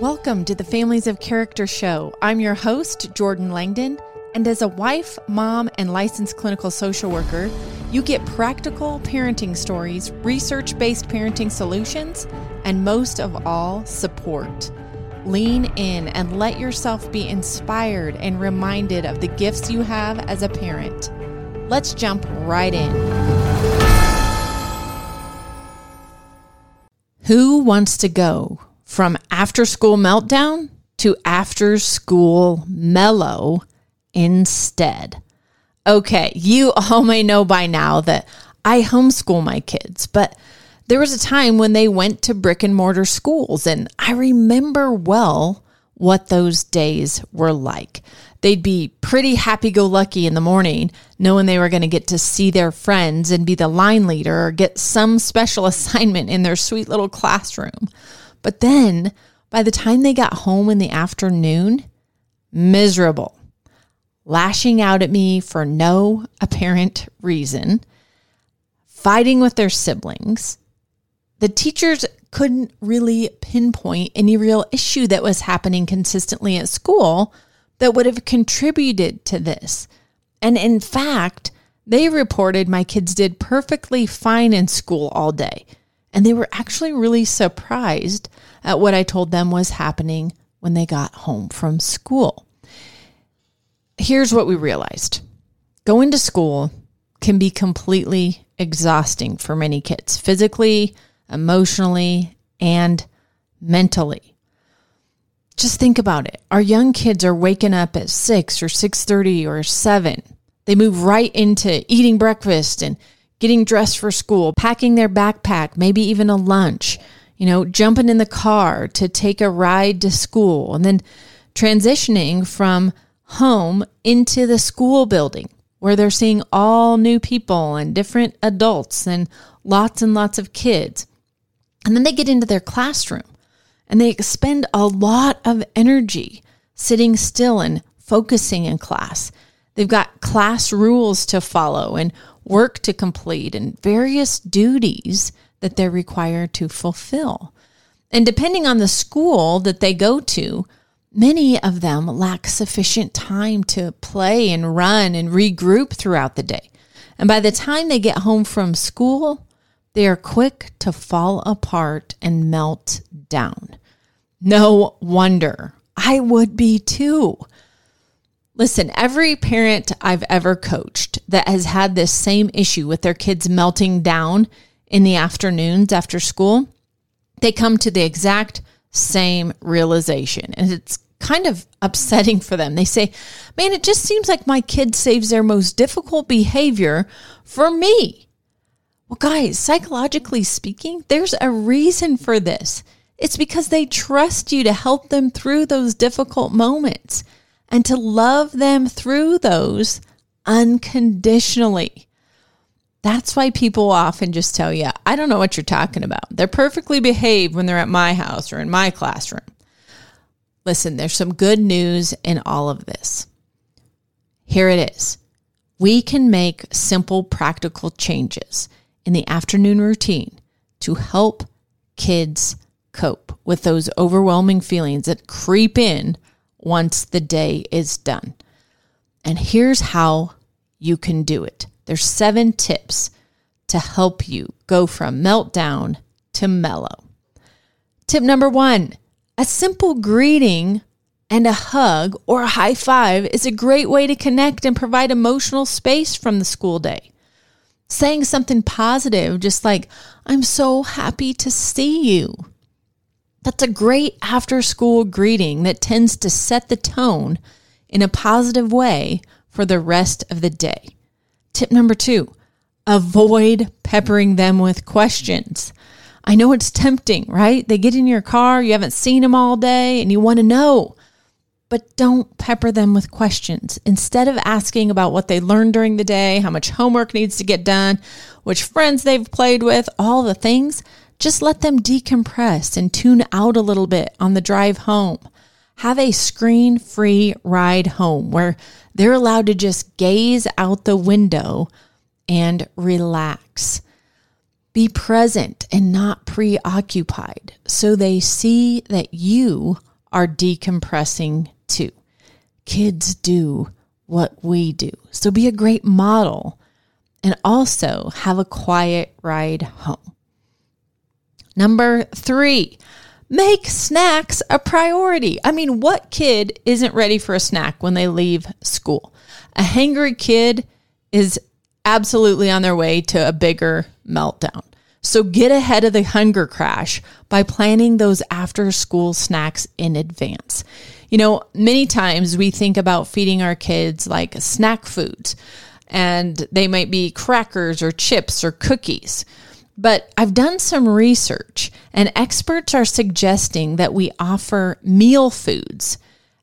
Welcome to the Families of Character Show. I'm your host, Jordan Langdon, and as a wife, mom, and licensed clinical social worker, you get practical parenting stories, research based parenting solutions, and most of all, support. Lean in and let yourself be inspired and reminded of the gifts you have as a parent. Let's jump right in. Who wants to go from after school meltdown to after school mellow instead? Okay, you all may know by now that I homeschool my kids, but there was a time when they went to brick and mortar schools, and I remember well what those days were like. They'd be pretty happy go lucky in the morning, knowing they were going to get to see their friends and be the line leader or get some special assignment in their sweet little classroom. But then by the time they got home in the afternoon, miserable, lashing out at me for no apparent reason, fighting with their siblings. The teachers couldn't really pinpoint any real issue that was happening consistently at school that would have contributed to this. And in fact, they reported my kids did perfectly fine in school all day. And they were actually really surprised at what I told them was happening when they got home from school. Here's what we realized going to school can be completely exhausting for many kids, physically, emotionally, and mentally. Just think about it. Our young kids are waking up at 6 or 6:30 or 7. They move right into eating breakfast and getting dressed for school, packing their backpack, maybe even a lunch, you know, jumping in the car to take a ride to school, and then transitioning from home into the school building where they're seeing all new people and different adults and lots and lots of kids. And then they get into their classroom and they expend a lot of energy sitting still and focusing in class. They've got class rules to follow and work to complete and various duties that they're required to fulfill. And depending on the school that they go to, many of them lack sufficient time to play and run and regroup throughout the day. And by the time they get home from school, they are quick to fall apart and melt down. No wonder. I would be too. Listen, every parent I've ever coached that has had this same issue with their kids melting down in the afternoons after school, they come to the exact same realization. And it's kind of upsetting for them. They say, Man, it just seems like my kid saves their most difficult behavior for me. Well, guys, psychologically speaking, there's a reason for this. It's because they trust you to help them through those difficult moments and to love them through those unconditionally. That's why people often just tell you, I don't know what you're talking about. They're perfectly behaved when they're at my house or in my classroom. Listen, there's some good news in all of this. Here it is. We can make simple, practical changes in the afternoon routine to help kids cope with those overwhelming feelings that creep in once the day is done. And here's how you can do it. There's seven tips to help you go from meltdown to mellow. Tip number 1, a simple greeting and a hug or a high five is a great way to connect and provide emotional space from the school day. Saying something positive, just like, I'm so happy to see you, that's a great after school greeting that tends to set the tone in a positive way for the rest of the day. Tip number two avoid peppering them with questions. I know it's tempting, right? They get in your car, you haven't seen them all day, and you want to know. But don't pepper them with questions. Instead of asking about what they learned during the day, how much homework needs to get done, which friends they've played with, all the things, just let them decompress and tune out a little bit on the drive home. Have a screen free ride home where they're allowed to just gaze out the window and relax. Be present and not preoccupied so they see that you are decompressing too. Kids do what we do. So be a great model and also have a quiet ride home. Number three, make snacks a priority. I mean, what kid isn't ready for a snack when they leave school? A hangry kid is absolutely on their way to a bigger meltdown. So get ahead of the hunger crash by planning those after school snacks in advance. You know, many times we think about feeding our kids like snack foods, and they might be crackers or chips or cookies. But I've done some research, and experts are suggesting that we offer meal foods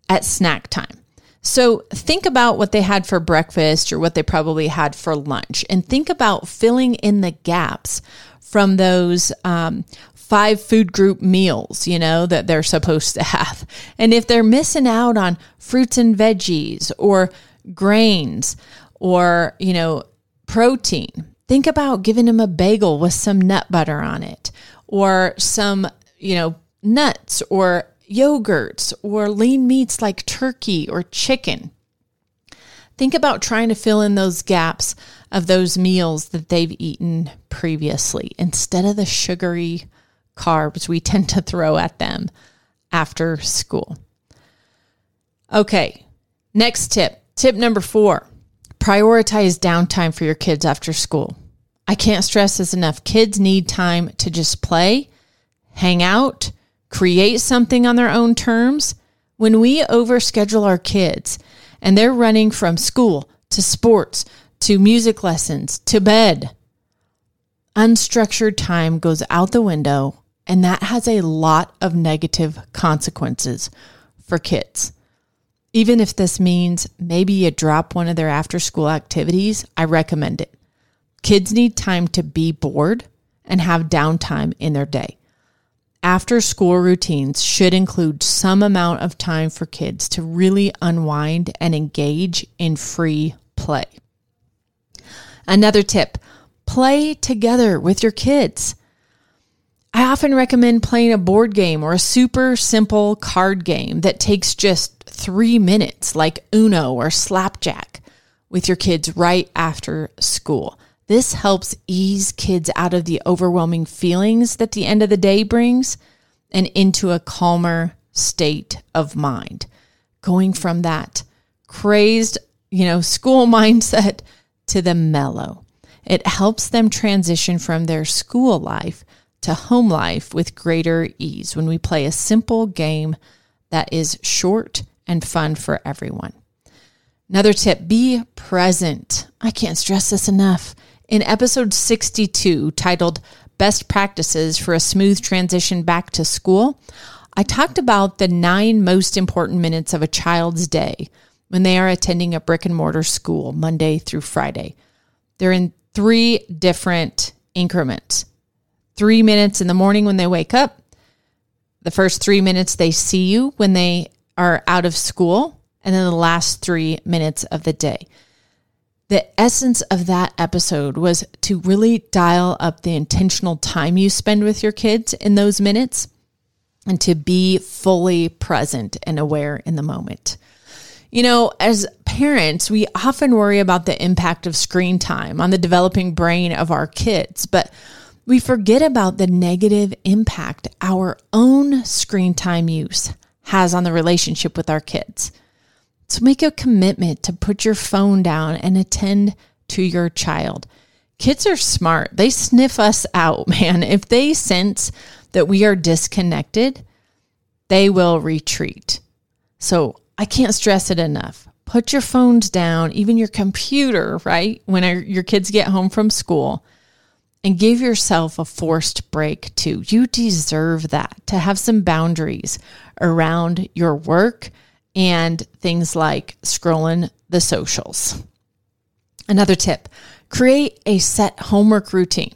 at snack time. So think about what they had for breakfast or what they probably had for lunch, and think about filling in the gaps from those um, five food group meals, you know, that they're supposed to have. And if they're missing out on fruits and veggies or grains or, you know, protein, Think about giving them a bagel with some nut butter on it or some, you know, nuts or yogurts or lean meats like turkey or chicken. Think about trying to fill in those gaps of those meals that they've eaten previously instead of the sugary carbs we tend to throw at them after school. Okay, next tip. Tip number four prioritize downtime for your kids after school. I can't stress this enough. Kids need time to just play, hang out, create something on their own terms. When we overschedule our kids and they're running from school to sports to music lessons to bed, unstructured time goes out the window, and that has a lot of negative consequences for kids. Even if this means maybe you drop one of their after school activities, I recommend it. Kids need time to be bored and have downtime in their day. After school routines should include some amount of time for kids to really unwind and engage in free play. Another tip play together with your kids. I often recommend playing a board game or a super simple card game that takes just three minutes, like Uno or Slapjack, with your kids right after school. This helps ease kids out of the overwhelming feelings that the end of the day brings and into a calmer state of mind. Going from that crazed, you know, school mindset to the mellow. It helps them transition from their school life to home life with greater ease when we play a simple game that is short and fun for everyone. Another tip be present. I can't stress this enough. In episode 62, titled Best Practices for a Smooth Transition Back to School, I talked about the nine most important minutes of a child's day when they are attending a brick and mortar school Monday through Friday. They're in three different increments three minutes in the morning when they wake up, the first three minutes they see you when they are out of school, and then the last three minutes of the day. The essence of that episode was to really dial up the intentional time you spend with your kids in those minutes and to be fully present and aware in the moment. You know, as parents, we often worry about the impact of screen time on the developing brain of our kids, but we forget about the negative impact our own screen time use has on the relationship with our kids. So make a commitment to put your phone down and attend to your child. Kids are smart. They sniff us out, man. If they sense that we are disconnected, they will retreat. So I can't stress it enough. Put your phones down, even your computer, right? When your kids get home from school and give yourself a forced break too. You deserve that to have some boundaries around your work and things like scrolling the socials. Another tip create a set homework routine.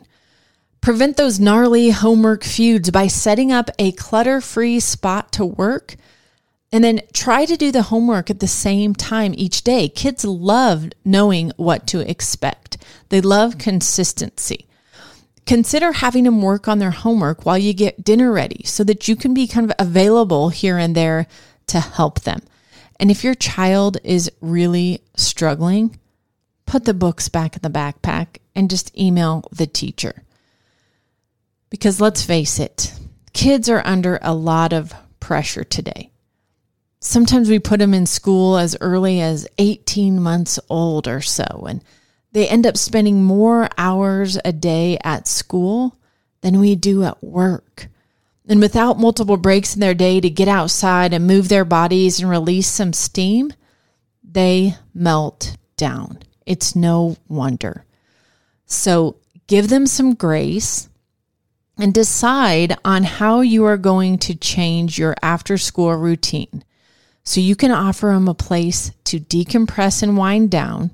Prevent those gnarly homework feuds by setting up a clutter free spot to work and then try to do the homework at the same time each day. Kids love knowing what to expect, they love consistency consider having them work on their homework while you get dinner ready so that you can be kind of available here and there to help them. And if your child is really struggling, put the books back in the backpack and just email the teacher. Because let's face it, kids are under a lot of pressure today. Sometimes we put them in school as early as 18 months old or so, and they end up spending more hours a day at school than we do at work. And without multiple breaks in their day to get outside and move their bodies and release some steam, they melt down. It's no wonder. So give them some grace and decide on how you are going to change your after school routine so you can offer them a place to decompress and wind down,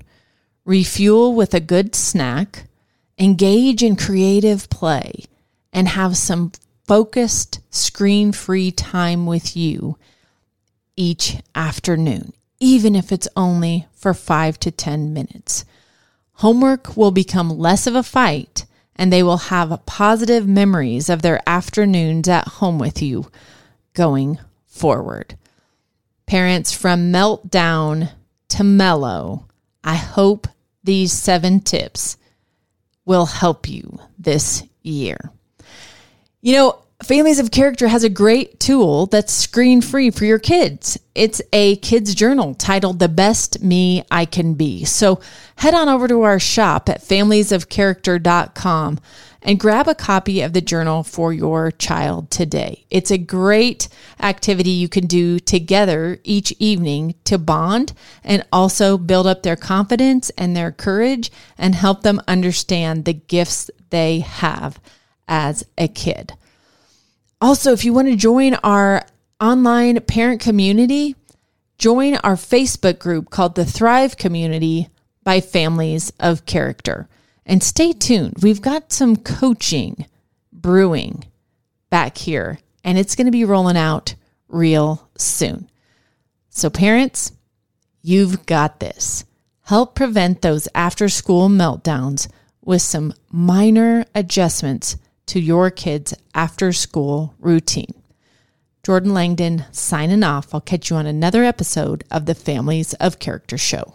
refuel with a good snack, engage in creative play, and have some focused, screen free time with you each afternoon, even if it's only for five to 10 minutes. Homework will become less of a fight and they will have positive memories of their afternoons at home with you going forward. Parents, from meltdown to mellow, I hope these seven tips will help you this year. You know, Families of Character has a great tool that's screen free for your kids. It's a kids journal titled The Best Me I Can Be. So head on over to our shop at familiesofcharacter.com and grab a copy of the journal for your child today. It's a great activity you can do together each evening to bond and also build up their confidence and their courage and help them understand the gifts they have as a kid. Also, if you want to join our online parent community, join our Facebook group called the Thrive Community by Families of Character. And stay tuned. We've got some coaching brewing back here, and it's going to be rolling out real soon. So, parents, you've got this. Help prevent those after school meltdowns with some minor adjustments to your kids' after school routine. Jordan Langdon signing off. I'll catch you on another episode of the Families of Character Show.